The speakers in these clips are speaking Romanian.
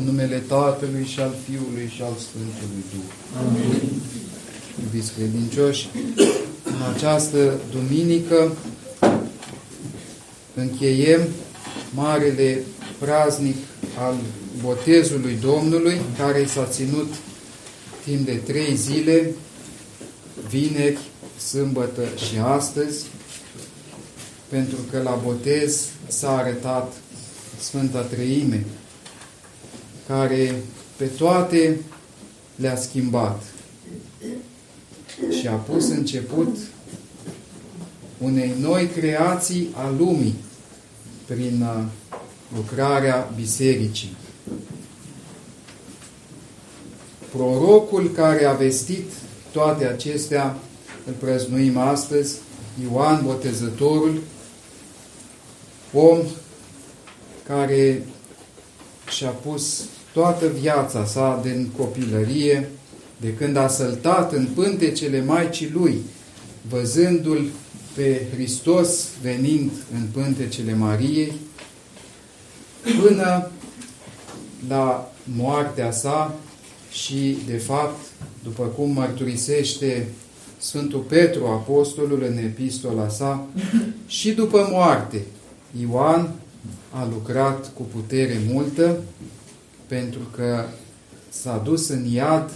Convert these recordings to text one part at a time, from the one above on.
În numele Tatălui și al Fiului și al Sfântului Duh. Amin. Iubiți credincioși, în această duminică încheiem marele praznic al botezului Domnului, care s-a ținut timp de trei zile, vineri, sâmbătă și astăzi, pentru că la botez s-a arătat Sfânta Treime, care pe toate le-a schimbat și a pus început unei noi creații a lumii prin uh, lucrarea bisericii. Prorocul care a vestit toate acestea îl prăznuim astăzi, Ioan Botezătorul, om care și-a pus toată viața sa din copilărie, de când a săltat în pântecele Maicii Lui, văzându-L pe Hristos venind în pântecele Mariei, până la moartea sa și, de fapt, după cum mărturisește Sfântul Petru, apostolul, în epistola sa, și după moarte, Ioan a lucrat cu putere multă, pentru că s-a dus în iad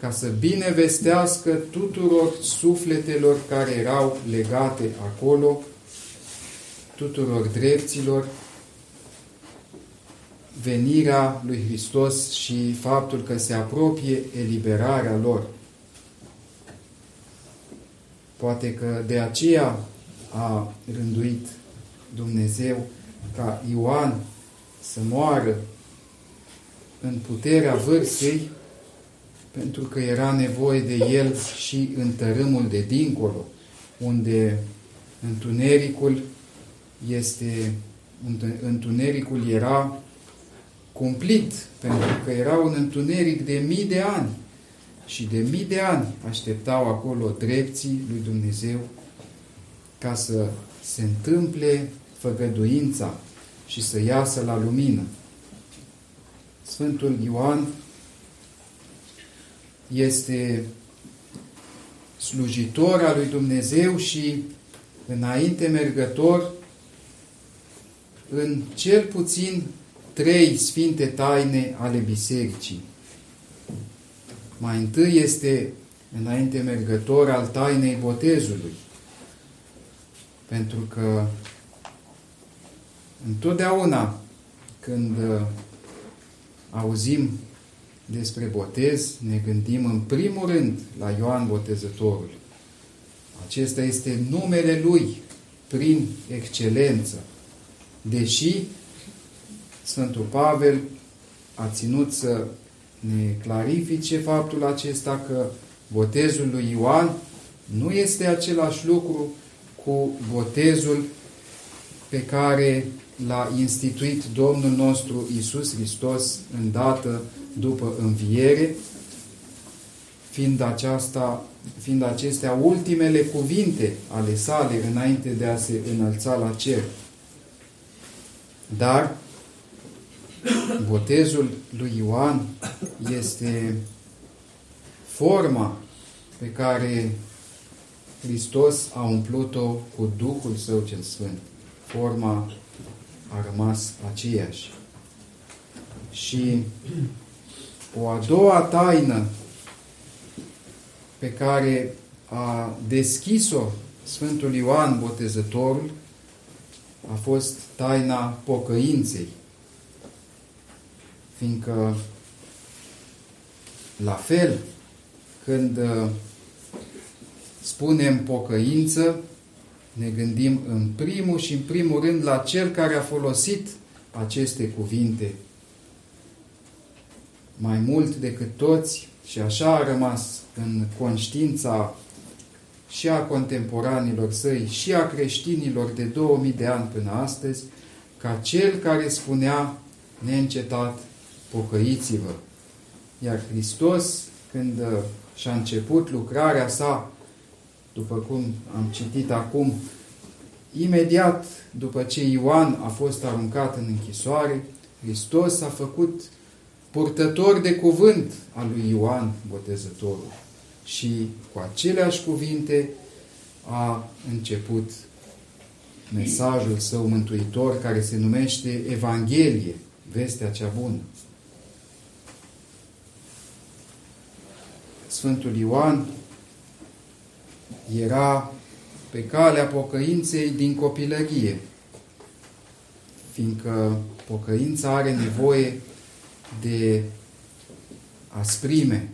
ca să binevestească tuturor sufletelor care erau legate acolo, tuturor drepților, venirea lui Hristos și faptul că se apropie eliberarea lor. Poate că de aceea a rânduit Dumnezeu ca Ioan să moară în puterea vârstei, pentru că era nevoie de el și în tărâmul de dincolo, unde întunericul este întunericul era cumplit, pentru că era un întuneric de mii de ani și de mii de ani așteptau acolo drepții lui Dumnezeu ca să se întâmple făgăduința și să iasă la lumină. Sfântul Ioan este slujitor al lui Dumnezeu și înainte mergător în cel puțin trei sfinte taine ale bisericii. Mai întâi este înainte mergător al tainei botezului, pentru că întotdeauna când uh, auzim despre botez, ne gândim în primul rând la Ioan Botezătorul. Acesta este numele lui prin excelență. Deși Sfântul Pavel a ținut să ne clarifice faptul acesta că botezul lui Ioan nu este același lucru cu botezul pe care l-a instituit Domnul nostru Isus Hristos îndată după înviere, fiind, aceasta, fiind acestea ultimele cuvinte ale sale înainte de a se înălța la cer. Dar botezul lui Ioan este forma pe care Hristos a umplut-o cu Duhul Său cel Sfânt. Forma a rămas aceeași. Și o a doua taină pe care a deschis-o Sfântul Ioan Botezătorul a fost taina pocăinței. Fiindcă la fel, când uh, spunem pocăință, ne gândim în primul și în primul rând la cel care a folosit aceste cuvinte mai mult decât toți și așa a rămas în conștiința și a contemporanilor săi și a creștinilor de 2000 de ani până astăzi, ca cel care spunea neîncetat, pocăiți-vă. Iar Hristos, când uh, și-a început lucrarea sa, după cum am citit acum, imediat după ce Ioan a fost aruncat în închisoare, Hristos a făcut purtător de cuvânt al lui Ioan Botezătorul. Și cu aceleași cuvinte a început mesajul său mântuitor care se numește Evanghelie, vestea cea bună. Sfântul Ioan era pe calea pocăinței din copilărie, fiindcă pocăința are nevoie de asprime,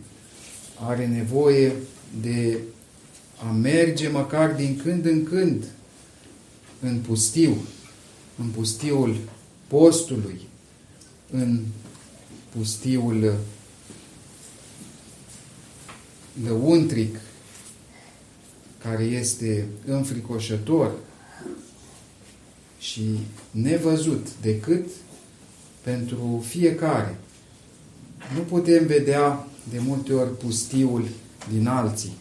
are nevoie de a merge măcar din când în când în pustiu, în pustiul postului, în pustiul lăuntric, care este înfricoșător și nevăzut decât pentru fiecare. Nu putem vedea de multe ori pustiul din alții,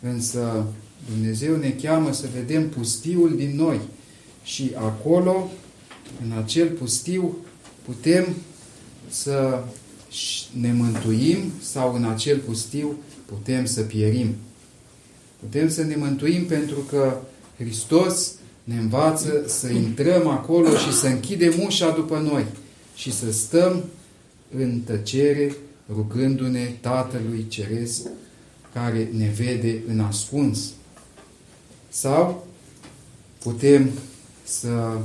însă Dumnezeu ne cheamă să vedem pustiul din noi și acolo, în acel pustiu, putem să ne mântuim sau în acel pustiu putem să pierim. Putem să ne mântuim pentru că Hristos ne învață să intrăm acolo și să închidem ușa după noi și să stăm în tăcere rugându-ne Tatălui Ceresc care ne vede în ascuns. Sau putem să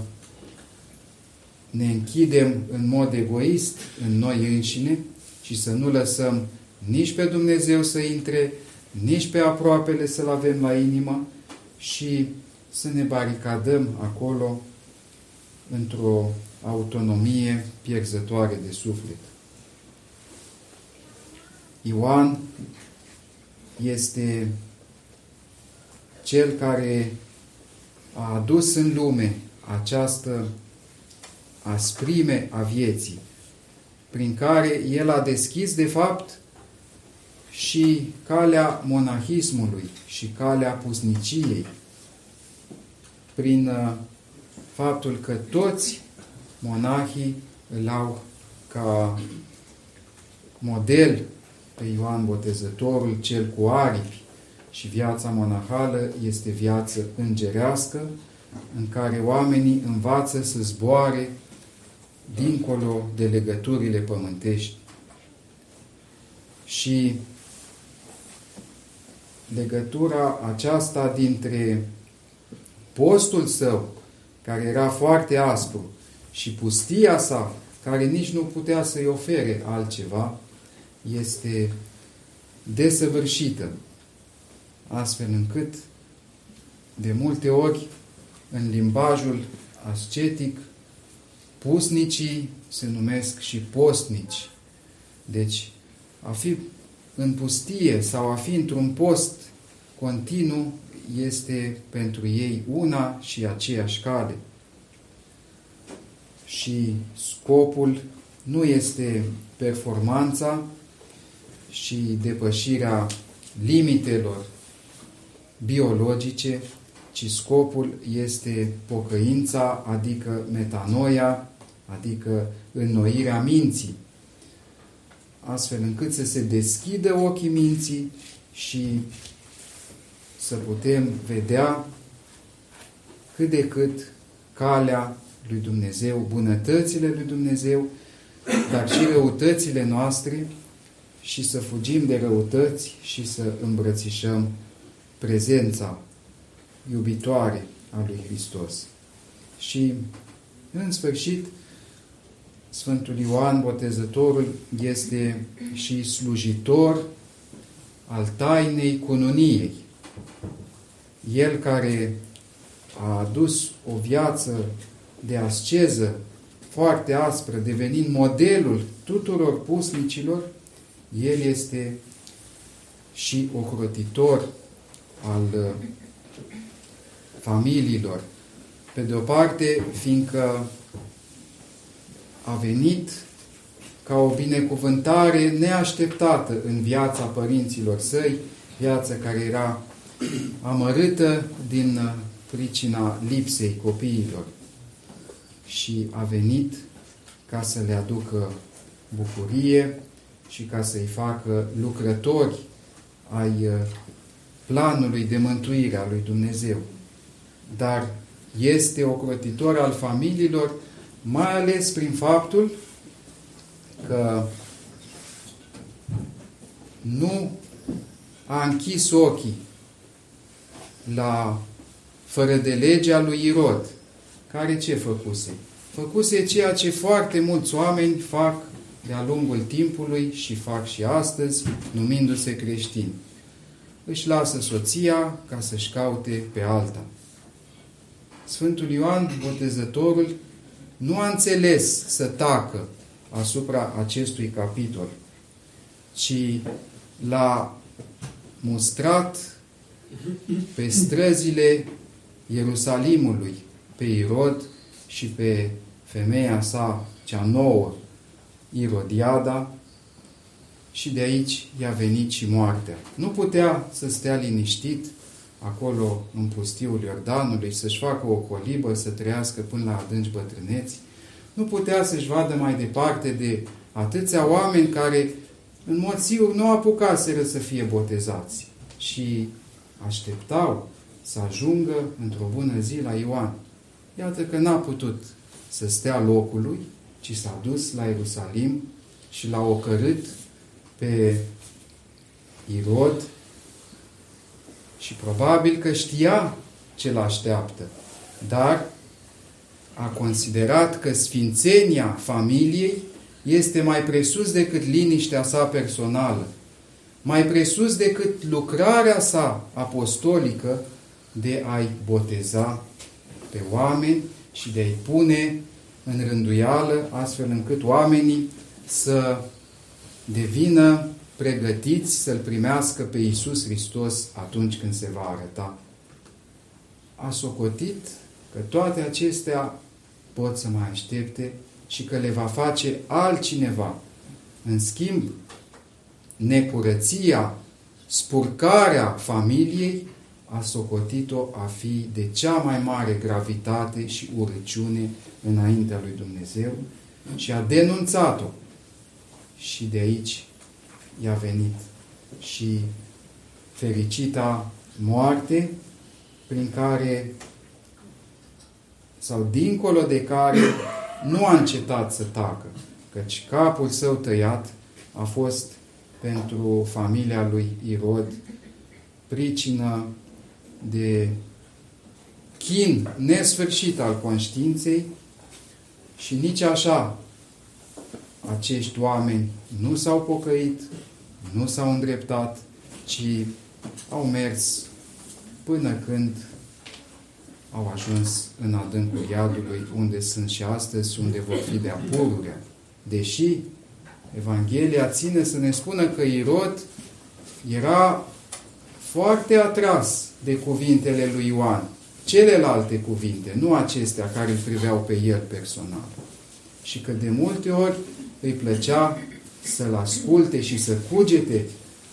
ne închidem în mod egoist în noi înșine și să nu lăsăm nici pe Dumnezeu să intre, nici pe aproapele să-L avem la inimă și să ne baricadăm acolo într-o autonomie pierzătoare de suflet. Ioan este cel care a adus în lume această asprime a vieții, prin care el a deschis, de fapt, și calea monahismului și calea pusniciei, prin uh, faptul că toți monahii îl au ca model pe Ioan Botezătorul, cel cu aripi, și viața monahală este viață îngerească, în care oamenii învață să zboare dincolo de legăturile pământești. Și legătura aceasta dintre postul său, care era foarte aspru, și pustia sa, care nici nu putea să-i ofere altceva, este desăvârșită, astfel încât de multe ori în limbajul ascetic pusnicii se numesc și postnici. Deci a fi în pustie sau a fi într-un post continuu este pentru ei una și aceeași cale. Și scopul nu este performanța și depășirea limitelor biologice, ci scopul este pocăința, adică metanoia, adică înnoirea minții, astfel încât să se deschidă ochii minții și să putem vedea cât de cât calea lui Dumnezeu, bunătățile lui Dumnezeu, dar și răutățile noastre și să fugim de răutăți și să îmbrățișăm prezența iubitoare a lui Hristos. Și, în sfârșit, Sfântul Ioan Botezătorul este și slujitor al tainei cununiei. El care a adus o viață de asceză foarte aspră, devenind modelul tuturor pusnicilor, el este și ocrotitor al uh, familiilor. Pe de o parte, fiindcă a venit ca o binecuvântare neașteptată în viața părinților săi, viață care era amărâtă din uh, pricina lipsei copiilor. Și a venit ca să le aducă bucurie și ca să-i facă lucrători ai uh, planului de mântuire a lui Dumnezeu. Dar este ocrotitor al familiilor, mai ales prin faptul că nu a închis ochii la fără de legea lui Irod, care ce făcuse? Făcuse ceea ce foarte mulți oameni fac de-a lungul timpului și fac și astăzi, numindu-se creștini. Își lasă soția ca să-și caute pe alta. Sfântul Ioan Botezătorul nu a înțeles să tacă asupra acestui capitol, ci l-a mustrat pe străzile Ierusalimului, pe Irod și pe femeia sa, cea nouă, Irodiada, și de aici i-a venit și moartea. Nu putea să stea liniștit acolo în pustiul Iordanului, să-și facă o colibă, să trăiască până la adânci bătrâneți. Nu putea să-și vadă mai departe de atâția oameni care în mod sigur nu apucaseră să fie botezați și așteptau să ajungă într-o bună zi la Ioan. Iată că n-a putut să stea locului, ci s-a dus la Ierusalim și l-a ocărât pe Irod și probabil că știa ce l-așteaptă, dar a considerat că sfințenia familiei este mai presus decât liniștea sa personală, mai presus decât lucrarea sa apostolică de a-i boteza pe oameni și de a-i pune în rânduială, astfel încât oamenii să devină pregătiți să-L primească pe Iisus Hristos atunci când se va arăta. A socotit că toate acestea pot să mai aștepte și că le va face altcineva. În schimb, necurăția, spurcarea familiei a socotit-o a fi de cea mai mare gravitate și urăciune înaintea lui Dumnezeu și a denunțat-o. Și de aici i-a venit. Și fericita moarte prin care sau dincolo de care nu a încetat să tacă, căci capul său tăiat a fost pentru familia lui Irod pricină de chin nesfârșit al conștiinței și nici așa acești oameni nu s-au pocăit, nu s-au îndreptat, ci au mers până când au ajuns în adâncul iadului, unde sunt și astăzi, unde vor fi de apururea. Deși Evanghelia ține să ne spună că Irod era foarte atras de cuvintele lui Ioan, celelalte cuvinte, nu acestea care îl priveau pe el personal. Și că de multe ori îi plăcea să-l asculte și să cugete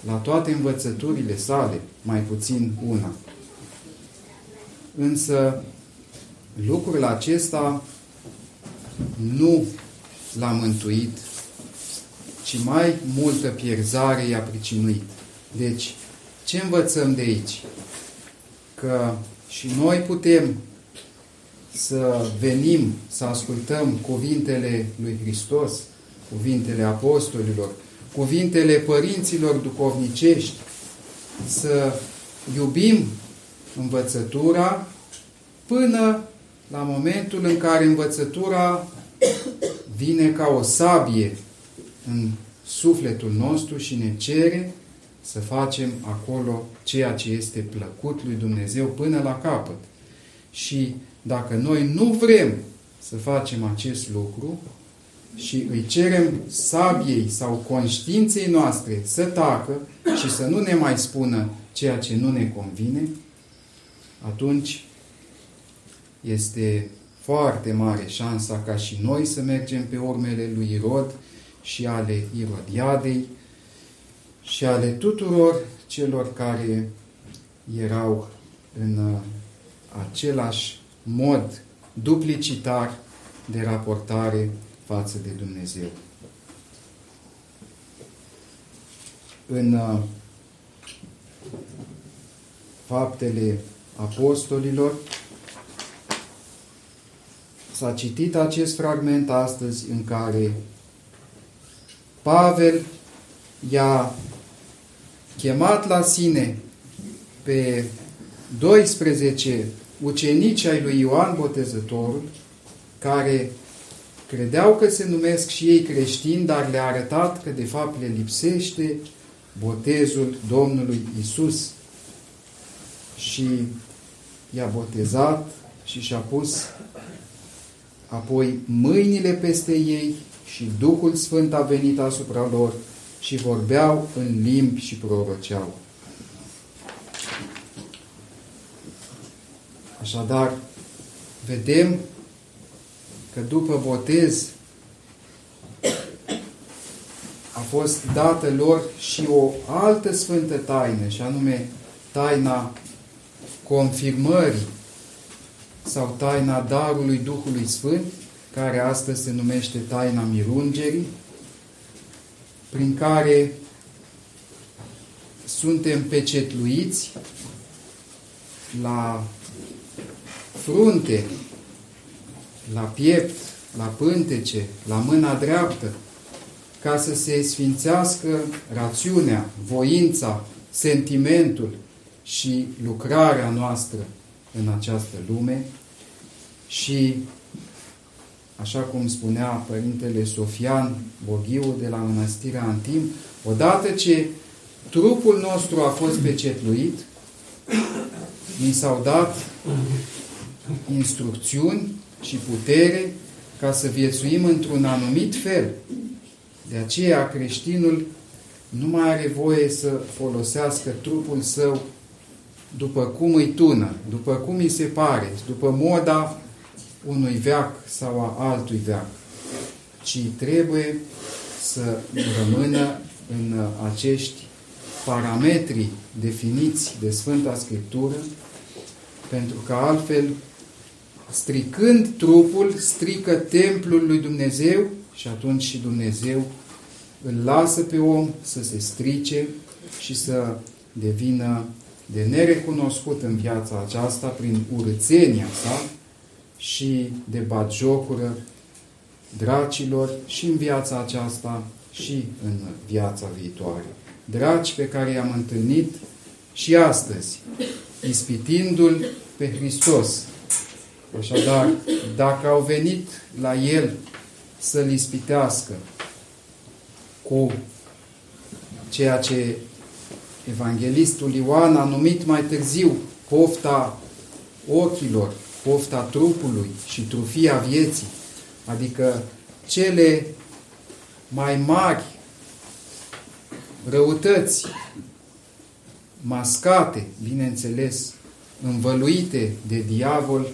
la toate învățăturile sale, mai puțin una. Însă lucrul acesta nu l-a mântuit, ci mai multă pierzare i-a pricinuit. Deci, ce învățăm de aici? Că și noi putem să venim, să ascultăm cuvintele lui Hristos, cuvintele apostolilor, cuvintele părinților duhovnicești, să iubim învățătura până la momentul în care învățătura vine ca o sabie în sufletul nostru și ne cere să facem acolo ceea ce este plăcut lui Dumnezeu până la capăt. Și dacă noi nu vrem să facem acest lucru și îi cerem sabiei sau conștiinței noastre să tacă și să nu ne mai spună ceea ce nu ne convine, atunci este foarte mare șansa ca și noi să mergem pe urmele lui Irod și ale Irodiadei și ale tuturor celor care erau în uh, același mod duplicitar de raportare față de Dumnezeu. în uh, faptele apostolilor, s-a citit acest fragment astăzi în care Pavel i-a chemat la sine pe 12 ucenici ai lui Ioan Botezătorul, care credeau că se numesc și ei creștini, dar le-a arătat că de fapt le lipsește botezul Domnului Isus. Și i-a botezat și și-a pus apoi mâinile peste ei și Duhul Sfânt a venit asupra lor și vorbeau în limbi și proroceau. Așadar, vedem că după botez a fost dată lor și o altă sfântă taină, și anume taina confirmării sau taina darului Duhului Sfânt, care astăzi se numește taina mirungerii, prin care suntem pecetluiți la frunte, la piept, la pântece, la mâna dreaptă, ca să se sfințească rațiunea, voința, sentimentul și lucrarea noastră în această lume. Și, așa cum spunea Părintele Sofian Boghiu de la Mănăstirea Antim, odată ce trupul nostru a fost pecetluit, ni s-au dat instrucțiuni și putere ca să viețuim într-un anumit fel. De aceea creștinul nu mai are voie să folosească trupul său după cum îi tună, după cum îi se pare, după moda unui veac sau a altui veac, ci trebuie să rămână în acești parametri definiți de Sfânta Scriptură, pentru că altfel, stricând trupul, strică templul lui Dumnezeu și atunci și Dumnezeu îl lasă pe om să se strice și să devină de nerecunoscut în viața aceasta prin urățenia sa și de batjocură dracilor și în viața aceasta și în viața viitoare. Draci pe care i-am întâlnit și astăzi, ispitindu-L pe Hristos. Așadar, dacă au venit la El să-L ispitească cu ceea ce Evanghelistul Ioan a numit mai târziu pofta ochilor, pofta trupului și trufia vieții, adică cele mai mari răutăți mascate, bineînțeles, învăluite de diavol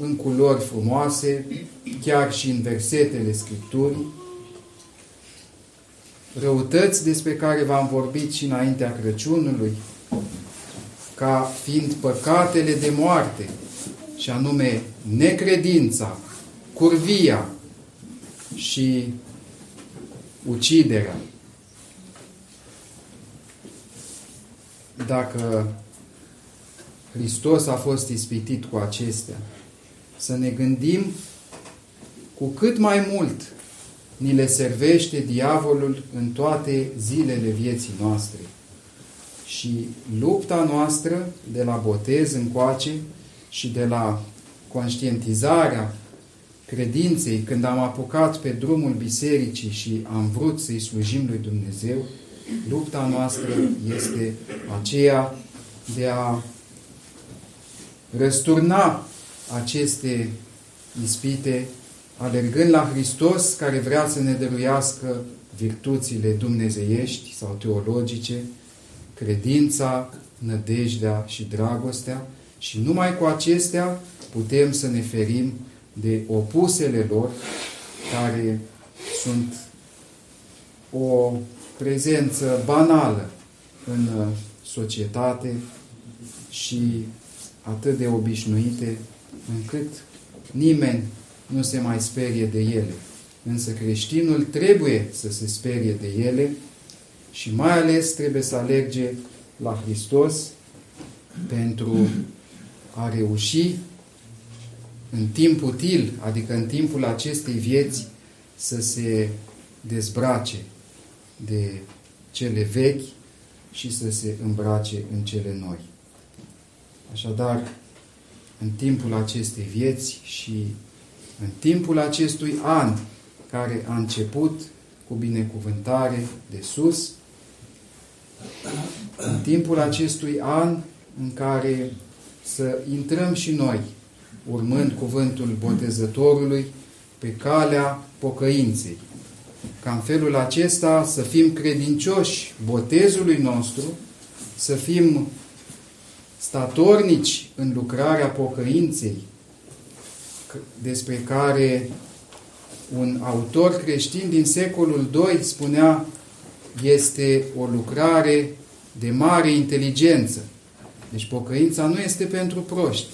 în culori frumoase, chiar și în versetele Scripturii, răutăți despre care v-am vorbit și înaintea Crăciunului, ca fiind păcatele de moarte, și anume necredința, curvia și uciderea. Dacă Hristos a fost ispitit cu acestea, să ne gândim cu cât mai mult ni le servește diavolul în toate zilele vieții noastre. Și lupta noastră de la botez încoace și de la conștientizarea credinței, când am apucat pe drumul bisericii și am vrut să-i slujim lui Dumnezeu, lupta noastră este aceea de a răsturna aceste ispite alergând la Hristos care vrea să ne dăruiască virtuțile dumnezeiești sau teologice, credința, nădejdea și dragostea. Și numai cu acestea putem să ne ferim de opusele lor care sunt o prezență banală în societate și atât de obișnuite încât nimeni nu se mai sperie de ele. Însă creștinul trebuie să se sperie de ele și mai ales trebuie să alerge la Hristos pentru a reuși în timp util, adică în timpul acestei vieți, să se dezbrace de cele vechi și să se îmbrace în cele noi. Așadar, în timpul acestei vieți și în timpul acestui an care a început cu binecuvântare de sus, în timpul acestui an în care să intrăm și noi, urmând cuvântul botezătorului, pe calea pocăinței. Ca în felul acesta să fim credincioși botezului nostru, să fim statornici în lucrarea pocăinței, despre care un autor creștin din secolul II spunea este o lucrare de mare inteligență. Deci pocăința nu este pentru proști,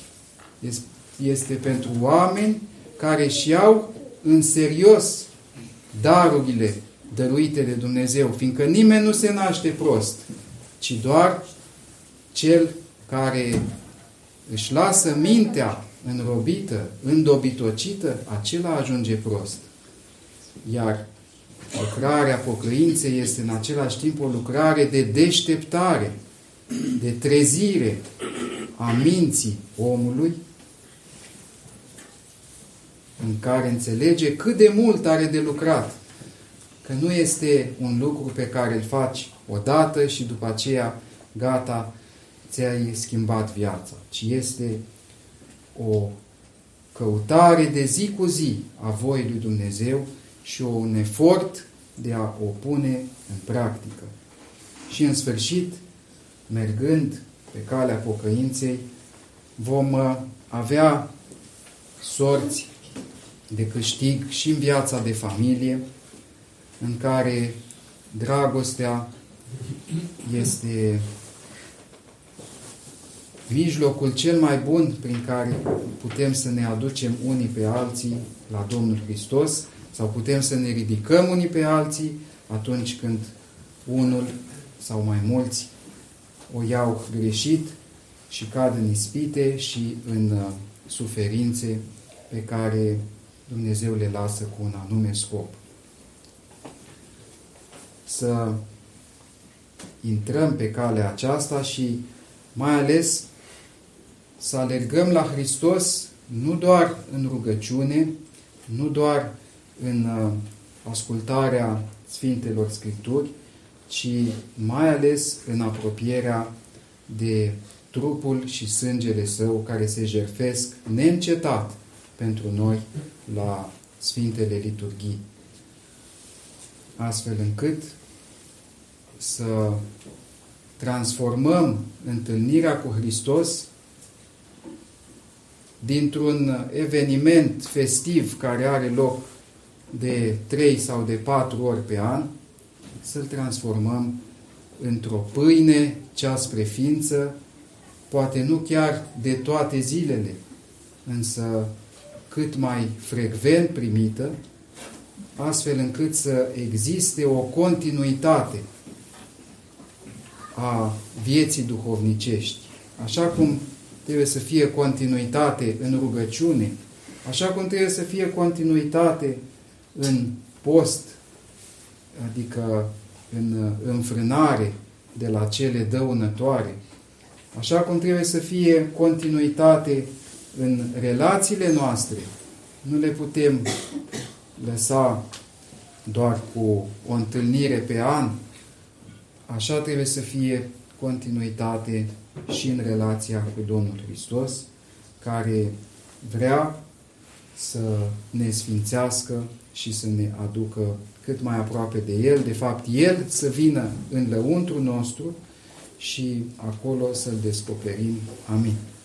este pentru oameni care și iau în serios darurile dăruite de Dumnezeu, fiindcă nimeni nu se naște prost, ci doar cel care își lasă mintea înrobită, îndobitocită, acela ajunge prost. Iar lucrarea pocăinței este în același timp o lucrare de deșteptare, de trezire a minții omului, în care înțelege cât de mult are de lucrat, că nu este un lucru pe care îl faci odată și după aceea, gata, ți-ai schimbat viața, ci este o căutare de zi cu zi a voii lui Dumnezeu și un efort de a o pune în practică. Și în sfârșit, mergând pe calea pocăinței, vom uh, avea sorți de câștig și în viața de familie, în care dragostea este mijlocul cel mai bun prin care putem să ne aducem unii pe alții la Domnul Hristos sau putem să ne ridicăm unii pe alții atunci când unul sau mai mulți o iau greșit și cad în ispite și în uh, suferințe pe care Dumnezeu le lasă cu un anume scop. Să intrăm pe calea aceasta și mai ales să alergăm la Hristos nu doar în rugăciune, nu doar în uh, ascultarea Sfintelor Scripturi, ci mai ales în apropierea de trupul și sângele Său care se jerfesc neîncetat pentru noi la Sfintele Liturghii. Astfel încât să transformăm întâlnirea cu Hristos dintr-un eveniment festiv care are loc de 3 sau de 4 ori pe an, să-l transformăm într-o pâine, cea spre ființă, poate nu chiar de toate zilele, însă cât mai frecvent primită, astfel încât să existe o continuitate a vieții duhovnicești. Așa cum trebuie să fie continuitate în rugăciune, așa cum trebuie să fie continuitate în post, adică în înfrânare de la cele dăunătoare, așa cum trebuie să fie continuitate în relațiile noastre, nu le putem lăsa doar cu o întâlnire pe an, așa trebuie să fie continuitate și în relația cu Domnul Hristos, care vrea să ne sfințească și să ne aducă cât mai aproape de El, de fapt El să vină în lăuntru nostru și acolo să-L descoperim. Amin.